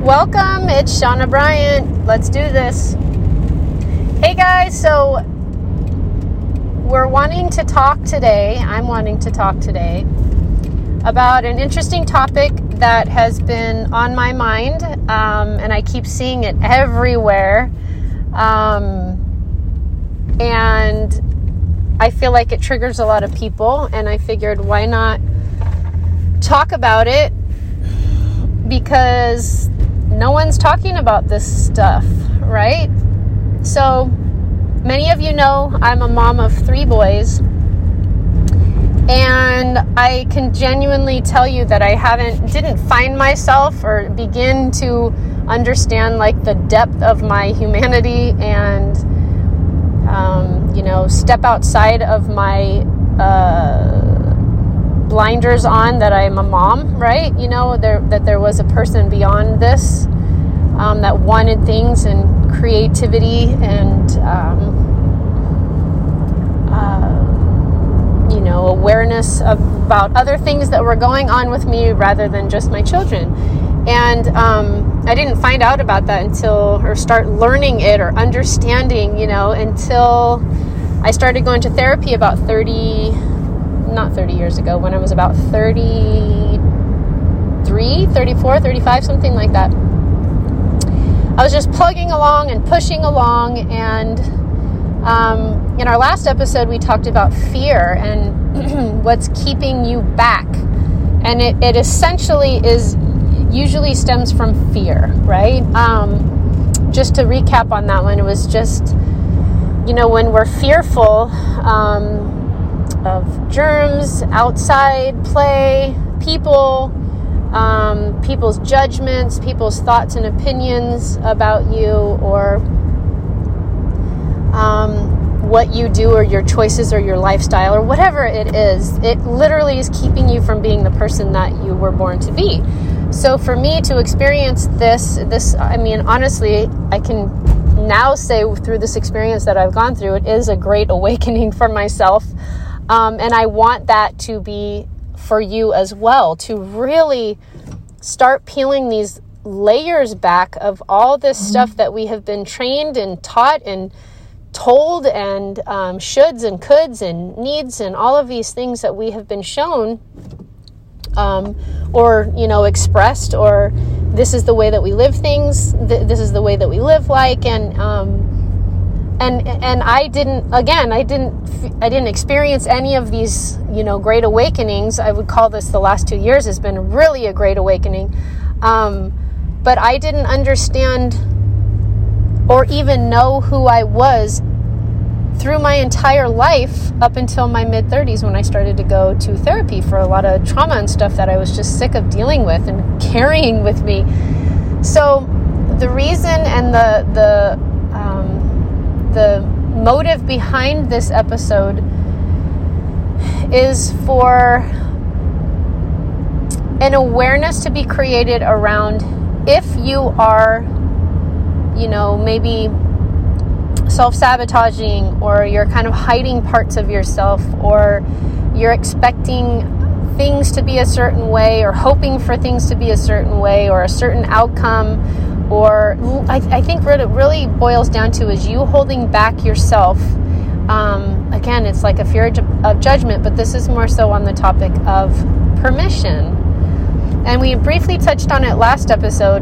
Welcome, it's Shauna Bryant. Let's do this. Hey guys, so we're wanting to talk today. I'm wanting to talk today about an interesting topic that has been on my mind, um, and I keep seeing it everywhere. Um, and I feel like it triggers a lot of people, and I figured why not talk about it because no one's talking about this stuff, right? So, many of you know I'm a mom of three boys, and I can genuinely tell you that I haven't, didn't find myself or begin to understand like the depth of my humanity and, um, you know, step outside of my, uh, blinders on that I'm a mom, right? You know, there, that there was a person beyond this um, that wanted things and creativity and, um, uh, you know, awareness about other things that were going on with me rather than just my children. And um, I didn't find out about that until, or start learning it or understanding, you know, until I started going to therapy about 30 not 30 years ago, when I was about 33, 34, 35, something like that. I was just plugging along and pushing along. And um, in our last episode, we talked about fear and what's keeping you back. And it, it, essentially is usually stems from fear, right? Um, just to recap on that one, it was just, you know, when we're fearful, um, of germs, outside play, people, um, people's judgments, people's thoughts and opinions about you, or um, what you do, or your choices, or your lifestyle, or whatever it is. It literally is keeping you from being the person that you were born to be. So for me to experience this, this, I mean, honestly, I can now say through this experience that I've gone through, it is a great awakening for myself. Um, and I want that to be for you as well to really start peeling these layers back of all this mm-hmm. stuff that we have been trained and taught and told and um, shoulds and coulds and needs and all of these things that we have been shown um, or you know expressed or this is the way that we live things th- this is the way that we live like and um, and and I didn't again I didn't I didn't experience any of these you know great awakenings. I would call this the last two years has been really a great awakening. Um, but I didn't understand or even know who I was through my entire life up until my mid 30s when I started to go to therapy for a lot of trauma and stuff that I was just sick of dealing with and carrying with me. So the reason and the the the motive behind this episode is for an awareness to be created around if you are, you know, maybe self sabotaging or you're kind of hiding parts of yourself or you're expecting things to be a certain way or hoping for things to be a certain way or a certain outcome or I, I think what it really boils down to is you holding back yourself. Um, again, it's like a fear of judgment, but this is more so on the topic of permission. And we briefly touched on it last episode.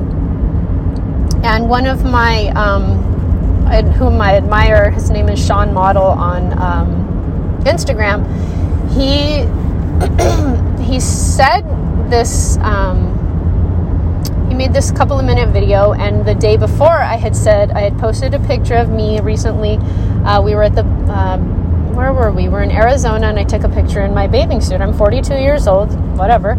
And one of my, um, whom I admire, his name is Sean Model on um, Instagram. He he said this um, he made this couple of minute video, and the day before, I had said I had posted a picture of me recently. Uh, we were at the um, where were we? We're in Arizona, and I took a picture in my bathing suit. I'm 42 years old, whatever.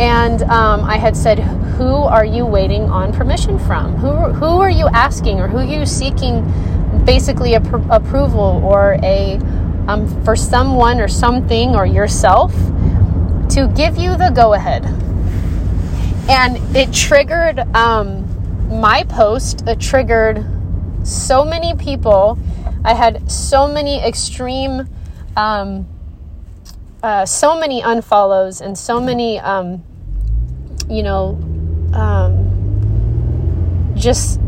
And um, I had said, "Who are you waiting on permission from? Who who are you asking, or who are you seeking, basically pr- approval or a um, for someone or something or yourself to give you the go ahead?" and it triggered um, my post. It triggered so many people. I had so many extreme, um, uh, so many unfollows and so many, um, you know, um, just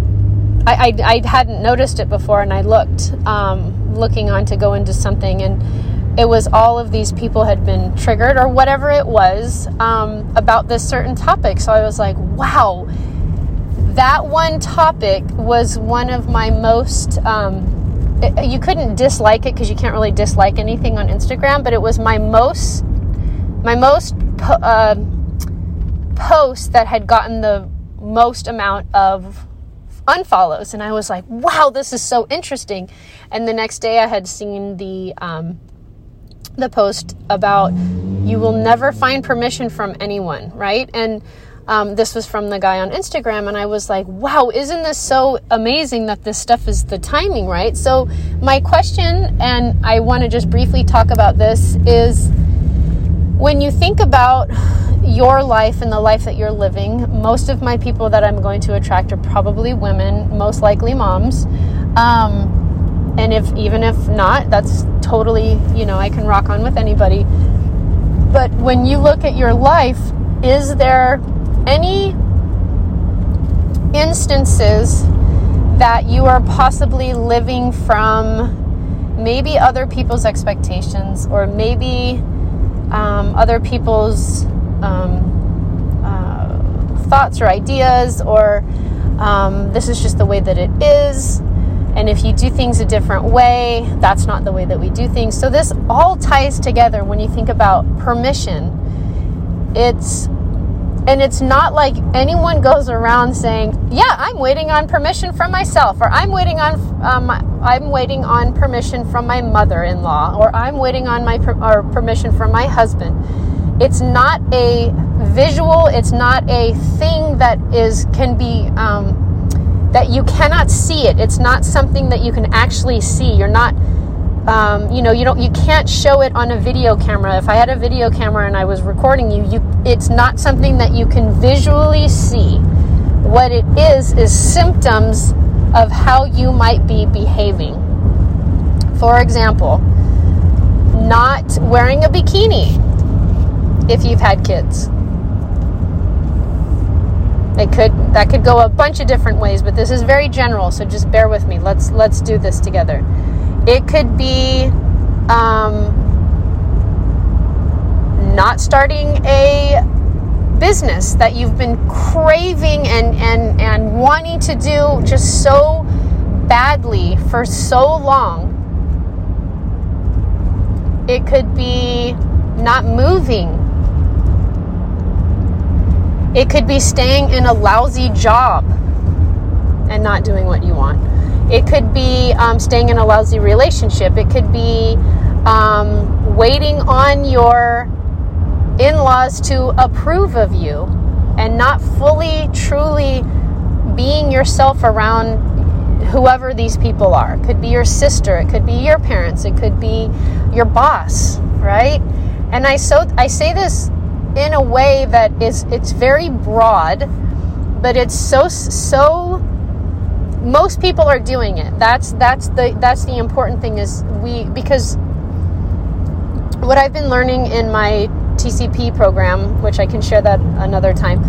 I, I, I, hadn't noticed it before and I looked um, looking on to go into something and it was all of these people had been triggered or whatever it was um, about this certain topic. So I was like wow that one topic was one of my most um, it, you couldn't dislike it because you can't really dislike anything on Instagram but it was my most my most po- uh, post that had gotten the most amount of unfollows. And i was like wow this is so interesting. And the next day i had seen the um, the post about you will never find permission from anyone right and um, this was from the guy on instagram and i was like wow isn't this so amazing that this stuff is the timing right so my question and i want to just briefly talk about this is when you think about your life and the life that you're living, most of my people that I'm going to attract are probably women, most likely moms. Um, and if even if not, that's totally, you know, I can rock on with anybody. But when you look at your life, is there any instances that you are possibly living from maybe other people's expectations or maybe um, other people's um, uh, thoughts or ideas, or um, this is just the way that it is. And if you do things a different way, that's not the way that we do things. So this all ties together when you think about permission. It's and it's not like anyone goes around saying, "Yeah, I'm waiting on permission from myself," or "I'm waiting on um, I'm waiting on permission from my mother-in-law," or "I'm waiting on my per- or permission from my husband." It's not a visual. It's not a thing that is can be um, that you cannot see it. It's not something that you can actually see. You're not um, you know you don't you can't show it on a video camera if i had a video camera and i was recording you you it's not something that you can visually see what it is is symptoms of how you might be behaving for example not wearing a bikini if you've had kids it could that could go a bunch of different ways but this is very general so just bear with me let's let's do this together it could be um, not starting a business that you've been craving and, and, and wanting to do just so badly for so long. It could be not moving. It could be staying in a lousy job and not doing what you want. It could be um, staying in a lousy relationship. It could be um, waiting on your in laws to approve of you and not fully, truly being yourself around whoever these people are. It could be your sister, it could be your parents, it could be your boss, right? And I so I say this in a way that is it's very broad, but it's so so most people are doing it. That's that's the that's the important thing is we because what I've been learning in my TCP program, which I can share that another time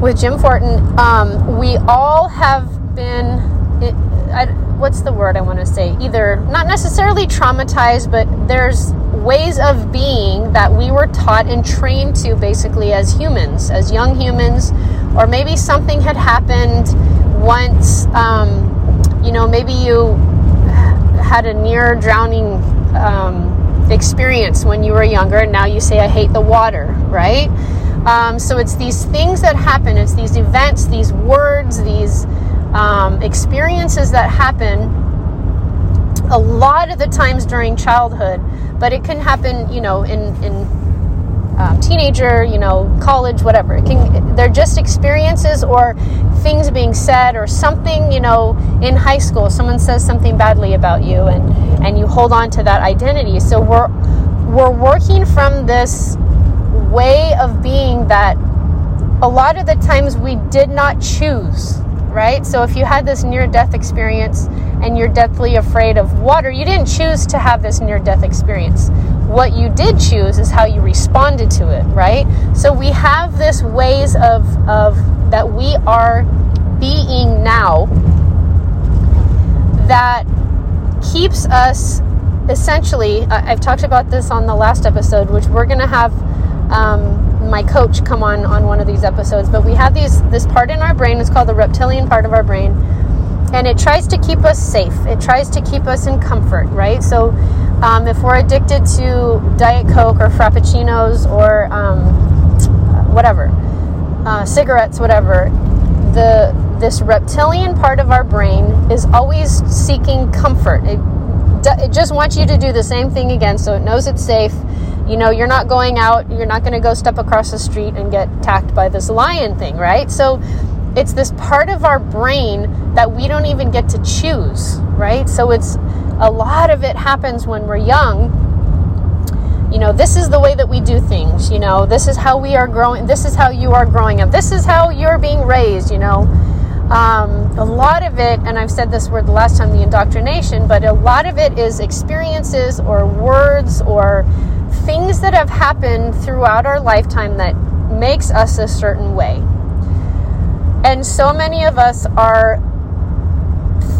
with Jim Fortin, um, we all have been. It, I, what's the word I want to say? Either not necessarily traumatized, but there's ways of being that we were taught and trained to basically as humans, as young humans, or maybe something had happened once, um, you know, maybe you had a near drowning um, experience when you were younger, and now you say, I hate the water, right? Um, so it's these things that happen, it's these events, these words, these um, experiences that happen a lot of the times during childhood, but it can happen, you know, in, in um, teenager, you know, college, whatever. It can, they're just experiences or things being said or something, you know, in high school, someone says something badly about you and, and you hold on to that identity. So we're, we're working from this way of being that a lot of the times we did not choose, right? So if you had this near death experience and you're deathly afraid of water, you didn't choose to have this near death experience what you did choose is how you responded to it, right? So we have this ways of of that we are being now that keeps us essentially i've talked about this on the last episode which we're going to have um, my coach come on on one of these episodes but we have these this part in our brain it's called the reptilian part of our brain and it tries to keep us safe it tries to keep us in comfort right so um, if we're addicted to diet coke or frappuccinos or um, whatever uh, cigarettes whatever the this reptilian part of our brain is always seeking comfort it it just wants you to do the same thing again so it knows it's safe. You know, you're not going out, you're not going to go step across the street and get attacked by this lion thing, right? So it's this part of our brain that we don't even get to choose, right? So it's a lot of it happens when we're young. You know, this is the way that we do things, you know, this is how we are growing, this is how you are growing up, this is how you're being raised, you know um, a lot of it, and I've said this word the last time, the indoctrination, but a lot of it is experiences or words or things that have happened throughout our lifetime that makes us a certain way. And so many of us are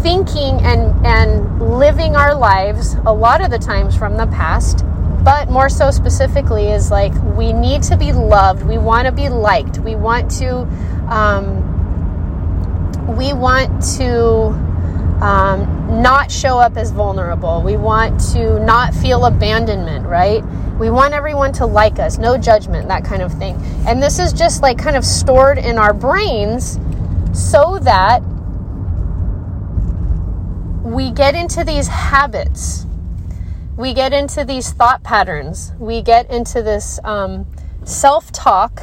thinking and, and living our lives a lot of the times from the past, but more so specifically is like we need to be loved, we want to be liked, we want to. Um, we want to um, not show up as vulnerable. We want to not feel abandonment, right? We want everyone to like us, no judgment, that kind of thing. And this is just like kind of stored in our brains so that we get into these habits. We get into these thought patterns. We get into this um, self talk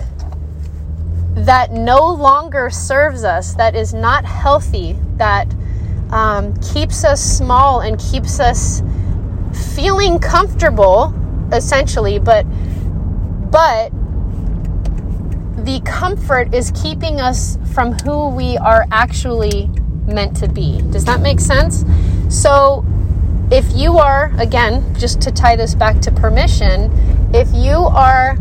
that no longer serves us, that is not healthy, that um, keeps us small and keeps us feeling comfortable, essentially, but but the comfort is keeping us from who we are actually meant to be. Does that make sense? So, if you are, again, just to tie this back to permission, if you are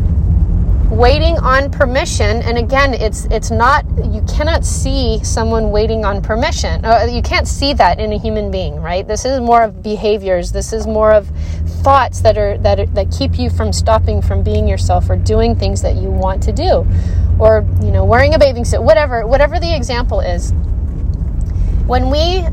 waiting on permission and again it's it's not you cannot see someone waiting on permission. Uh, you can't see that in a human being right? This is more of behaviors. This is more of thoughts that are that are, that keep you from stopping from being yourself or doing things that you want to do. Or you know wearing a bathing suit whatever whatever the example is. When we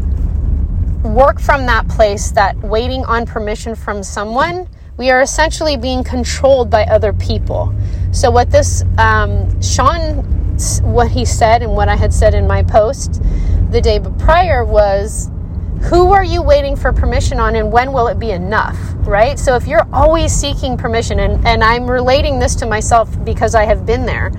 work from that place that waiting on permission from someone we are essentially being controlled by other people. So, what this, um, Sean, what he said and what I had said in my post the day prior was, who are you waiting for permission on and when will it be enough? Right? So if you're always seeking permission and, and i'm relating this to myself because i have been there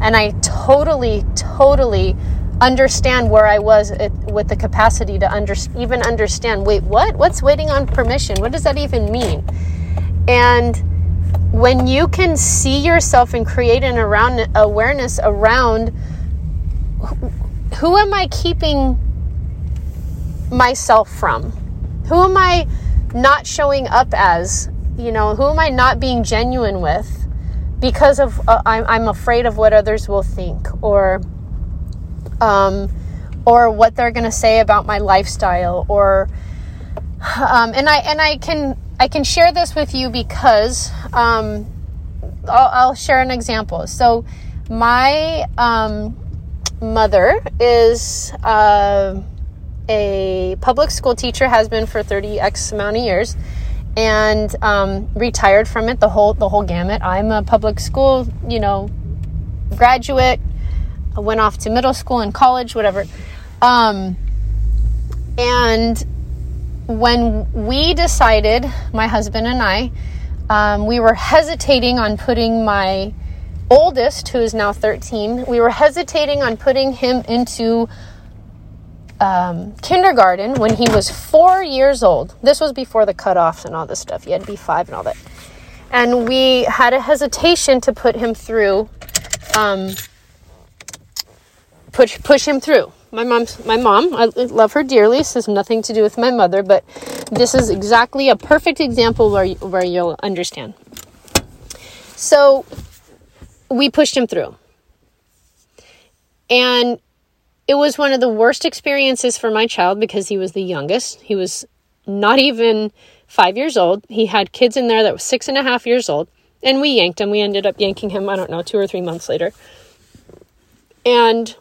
and i totally totally understand where i was at, with the capacity to under, even understand wait what? What's waiting on permission? What does that even mean? And when you can see yourself and create an around awareness around who am I keeping myself from? Who am I not showing up as? You know, who am I not being genuine with because of uh, I'm, I'm afraid of what others will think or um, or what they're going to say about my lifestyle or um, and I and I can I can share this with you because um, I'll, I'll, share an example. So, my um, mother is uh, a public school teacher, has been for 30 X amount of years, and um, retired from it the whole the whole gamut. I'm a public school, you know, graduate. I went off to middle school and college, whatever. Um, and when we decided, my husband and I, um, we were hesitating on putting my oldest, who is now 13, we were hesitating on putting him into um, kindergarten when he was four years old. This was before the cutoffs and all this stuff. He had to be five and all that. And we had a hesitation to put him through, um, push push him through my mom's my mom. I love her dearly. This has nothing to do with my mother, but this is exactly a perfect example where where you'll understand. So we pushed him through. And it was one of the worst experiences for my child because he was the youngest. He was not even five years old. He had kids in there that was six and a half years old. And we yanked him. We ended up yanking him, I don't know, two or three months later. And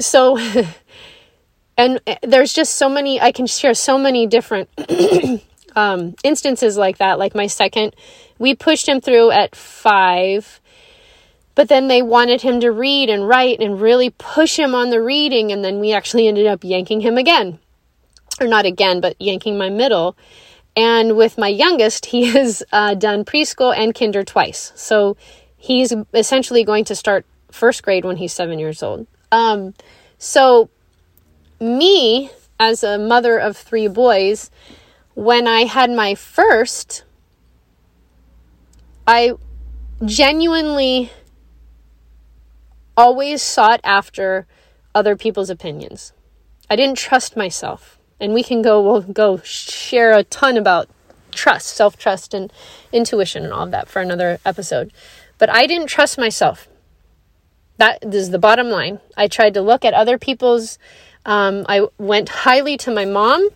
so, and there's just so many, I can share so many different um, instances like that. Like my second, we pushed him through at five but then they wanted him to read and write and really push him on the reading. And then we actually ended up yanking him again. Or not again, but yanking my middle. And with my youngest, he has uh, done preschool and kinder twice. So he's essentially going to start first grade when he's seven years old. Um, so, me, as a mother of three boys, when I had my first, I genuinely always sought after other people's opinions. I didn't trust myself. And we can go, we'll go share a ton about trust, self trust, and intuition and all of that for another episode. But I didn't trust myself. That is the bottom line. I tried to look at other people's, um, I went highly to my mom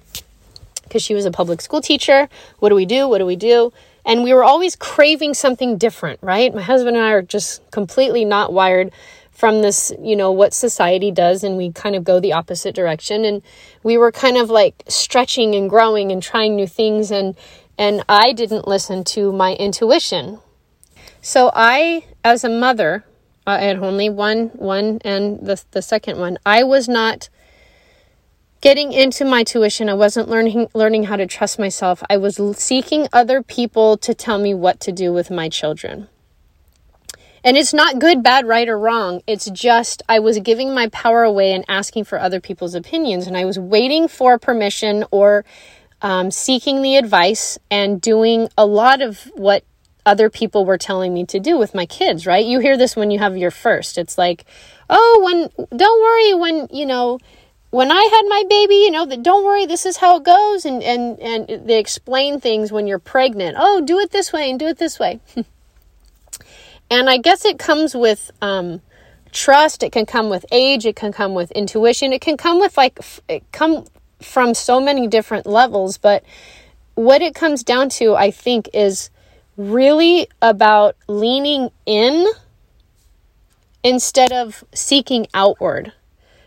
because she was a public school teacher. What do we do? What do we do? And we were always craving something different, right? My husband and I are just completely not wired from this, you know, what society does, and we kind of go the opposite direction. And we were kind of like stretching and growing and trying new things, and and I didn't listen to my intuition. So I, as a mother, I had only one, one, and the the second one. I was not getting into my tuition. I wasn't learning learning how to trust myself. I was seeking other people to tell me what to do with my children. And it's not good, bad, right, or wrong. It's just I was giving my power away and asking for other people's opinions. And I was waiting for permission or um, seeking the advice and doing a lot of what other people were telling me to do with my kids, right? You hear this when you have your first. It's like, oh, when, don't worry, when, you know, when I had my baby, you know, that don't worry, this is how it goes. And, and, and they explain things when you're pregnant. Oh, do it this way and do it this way. And I guess it comes with um, trust. It can come with age. It can come with intuition. It can come with like it come from so many different levels. But what it comes down to, I think, is really about leaning in instead of seeking outward.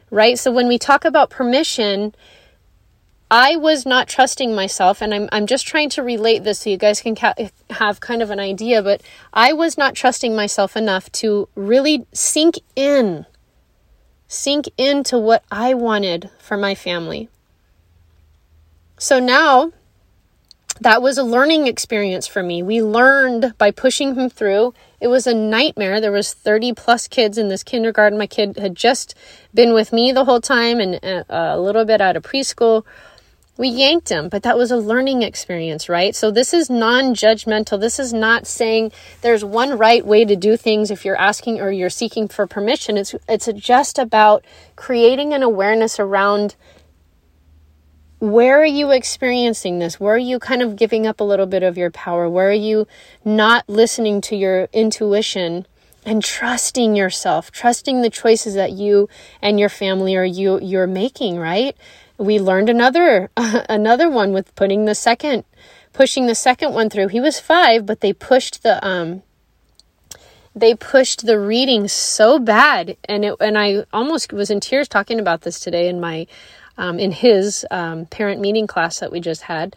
Right. So when we talk about permission, I was not trusting myself, and I'm, I'm just trying to relate this so you guys can ca- have kind of an idea, but I was not trusting myself enough to really sink in, sink into what I wanted for my family. So now that was a learning experience for me. We learned by pushing him through. It was a nightmare. There was 30 plus kids in this kindergarten. My kid had just been with me the whole time and uh, a little bit out of preschool we yanked him, but that was a learning experience, right? So this is non judgmental. This is not saying there's one right way to do things if you're asking or you're seeking for permission. It's, it's just about creating an awareness around where are you experiencing this? Where are you kind of giving up a little bit of your power? Where are you not listening to your intuition? and trusting yourself, trusting the choices that you and your family are you you're making, right? we learned another another one with putting the second pushing the second one through. He was 5, but they pushed the um they pushed the reading so bad and it and I almost was in tears talking about this today in my um, in his um, parent meeting class that we just had.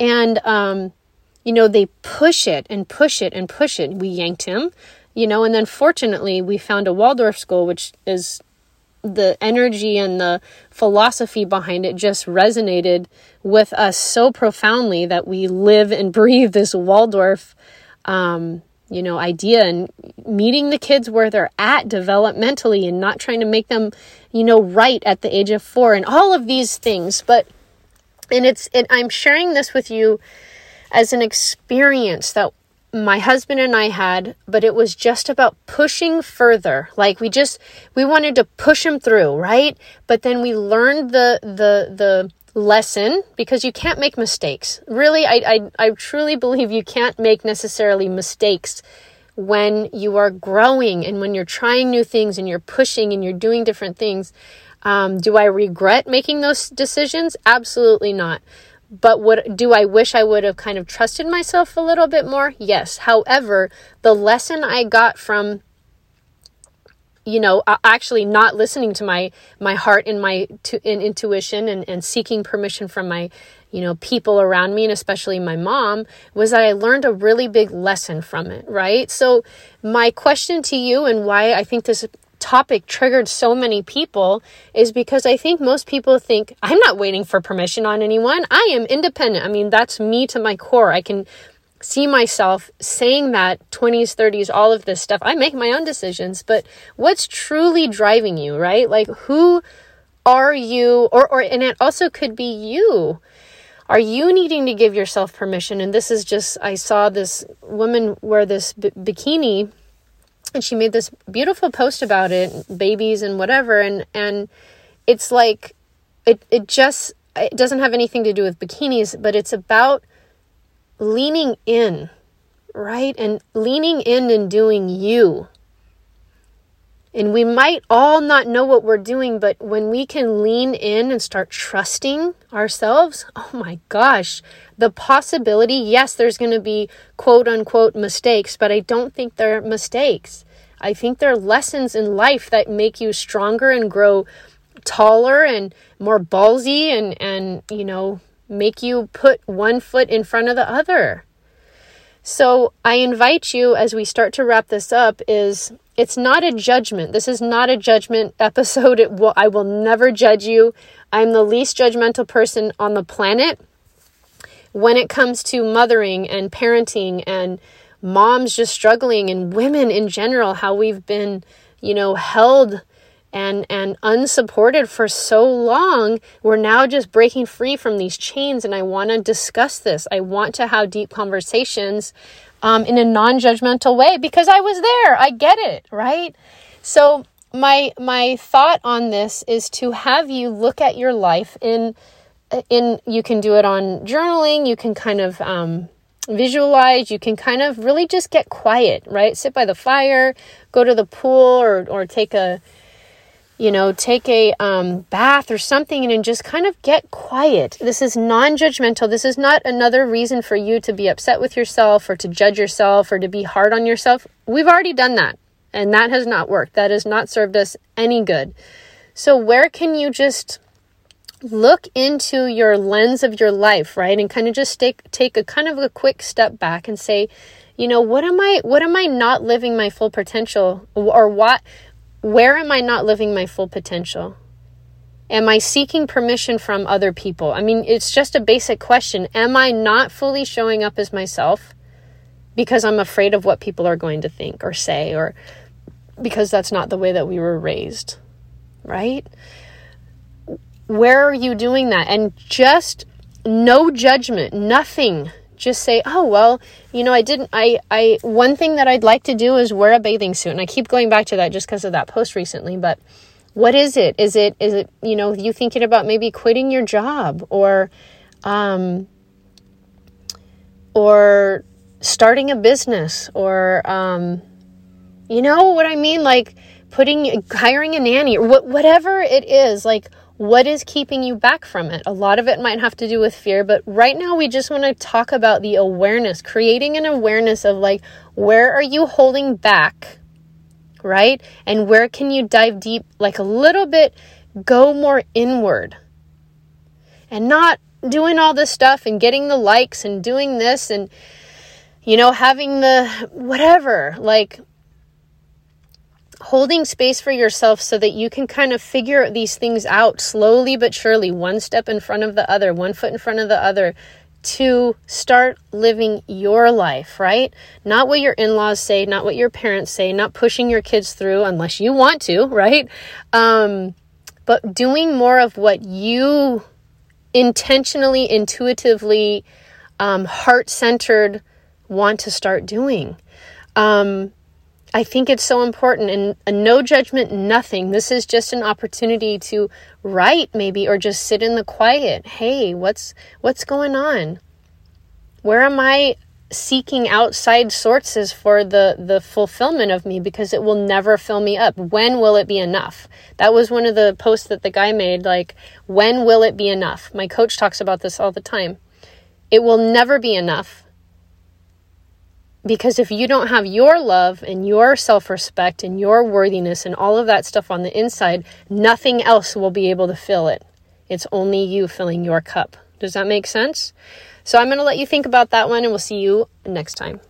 And um, you know, they push it and push it and push it. We yanked him, you know, and then fortunately we found a Waldorf school which is the energy and the philosophy behind it just resonated with us so profoundly that we live and breathe this Waldorf, um, you know, idea and meeting the kids where they're at developmentally and not trying to make them, you know, right at the age of four and all of these things. But, and it's, and I'm sharing this with you as an experience that my husband and I had, but it was just about pushing further. Like we just we wanted to push him through, right? But then we learned the the the lesson because you can't make mistakes. Really, I I, I truly believe you can't make necessarily mistakes when you are growing and when you're trying new things and you're pushing and you're doing different things. Um, do I regret making those decisions? Absolutely not. But what do I wish I would have kind of trusted myself a little bit more? Yes. However, the lesson I got from you know actually not listening to my my heart and my to, in intuition and, and seeking permission from my you know people around me and especially my mom was that i learned a really big lesson from it right so my question to you and why i think this topic triggered so many people is because I think most people think I'm not waiting for permission on anyone. I am independent. I mean, that's me to my core. I can see myself saying that 20s, 30s, all of this stuff. I make my own decisions, but what's truly driving you, right? Like who are you or or and it also could be you. Are you needing to give yourself permission? And this is just I saw this woman wear this b- bikini and she made this beautiful post about it, babies and whatever and and it's like it it just it doesn't have anything to do with bikinis, but it's about leaning in, right? And leaning in and doing you. And we might all not know what we're doing, but when we can lean in and start trusting ourselves, oh my gosh, the possibility yes, there's going to be quote unquote mistakes, but I don't think they're mistakes. I think they're lessons in life that make you stronger and grow taller and more ballsy and, and you know, make you put one foot in front of the other. So I invite you as we start to wrap this up is it's not a judgment. This is not a judgment episode. It will, I will never judge you. I'm the least judgmental person on the planet when it comes to mothering and parenting and moms just struggling and women in general how we've been, you know, held and and unsupported for so long we're now just breaking free from these chains. And i want to discuss this. I want to have deep conversations um, in a non-judgmental way because i was there. I get it right? So my my thought on this is to have you look at your life in in you can do it on journaling. You can kind of um, visualize. You can kind of really just get quiet right? Sit by the fire go to the pool or or take a you know, take a um, bath or something and just kind of get quiet. This is non judgmental. This is not another reason for you to be upset with yourself or to judge yourself or to be hard on yourself. We've already done that, and that has not worked. That has not served us any good. So, where can you just look into your lens of your life, right? And kind of just take take a kind of a quick step back and say, you know, what am I what am I not living my full potential or what where am I not living my full potential? Am I seeking permission from other people? I mean, it's just a basic question. Am I not fully showing up as myself because I'm afraid of what people are going to think or say, or because that's not the way that we were raised, right? Where are you doing that? And just no judgment, nothing just say, "Oh, well, you know, I didn't I I one thing that I'd like to do is wear a bathing suit." And I keep going back to that just because of that post recently, but what is it? Is it is it, you know, you thinking about maybe quitting your job or um or starting a business or um you know what I mean like putting hiring a nanny or what, whatever it is like what is keeping you back from it? A lot of it might have to do with fear, but right now we just want to talk about the awareness, creating an awareness of like, where are you holding back? Right? And where can you dive deep, like a little bit, go more inward and not doing all this stuff and getting the likes and doing this and, you know, having the whatever. Like, holding space for yourself so that you can kind of figure these things out slowly but surely, one step in front of the other, one foot in front of the other, to start living your life, right? Not what your in laws say, not what your parents say, not pushing your kids through unless you want to, right? Um, but doing more of what you intentionally, intuitively, um, heart centered want to start doing. Um, I think it's so important and a no judgment, nothing. This is just an opportunity to write maybe or just sit in the quiet. Hey, what's what's going on? Where am I seeking outside sources for the the fulfillment of me because it will never fill me up when will it be enough that was one of the posts that the guy made like when will it be enough my coach talks about this all the time it will never be enough because if you don't have your love and your self-respect and your worthiness and all of that stuff on the inside nothing else will be able to fill it. It's only you filling your cup. Does that make sense? So I'm going to let you think about that one and we'll see you next time.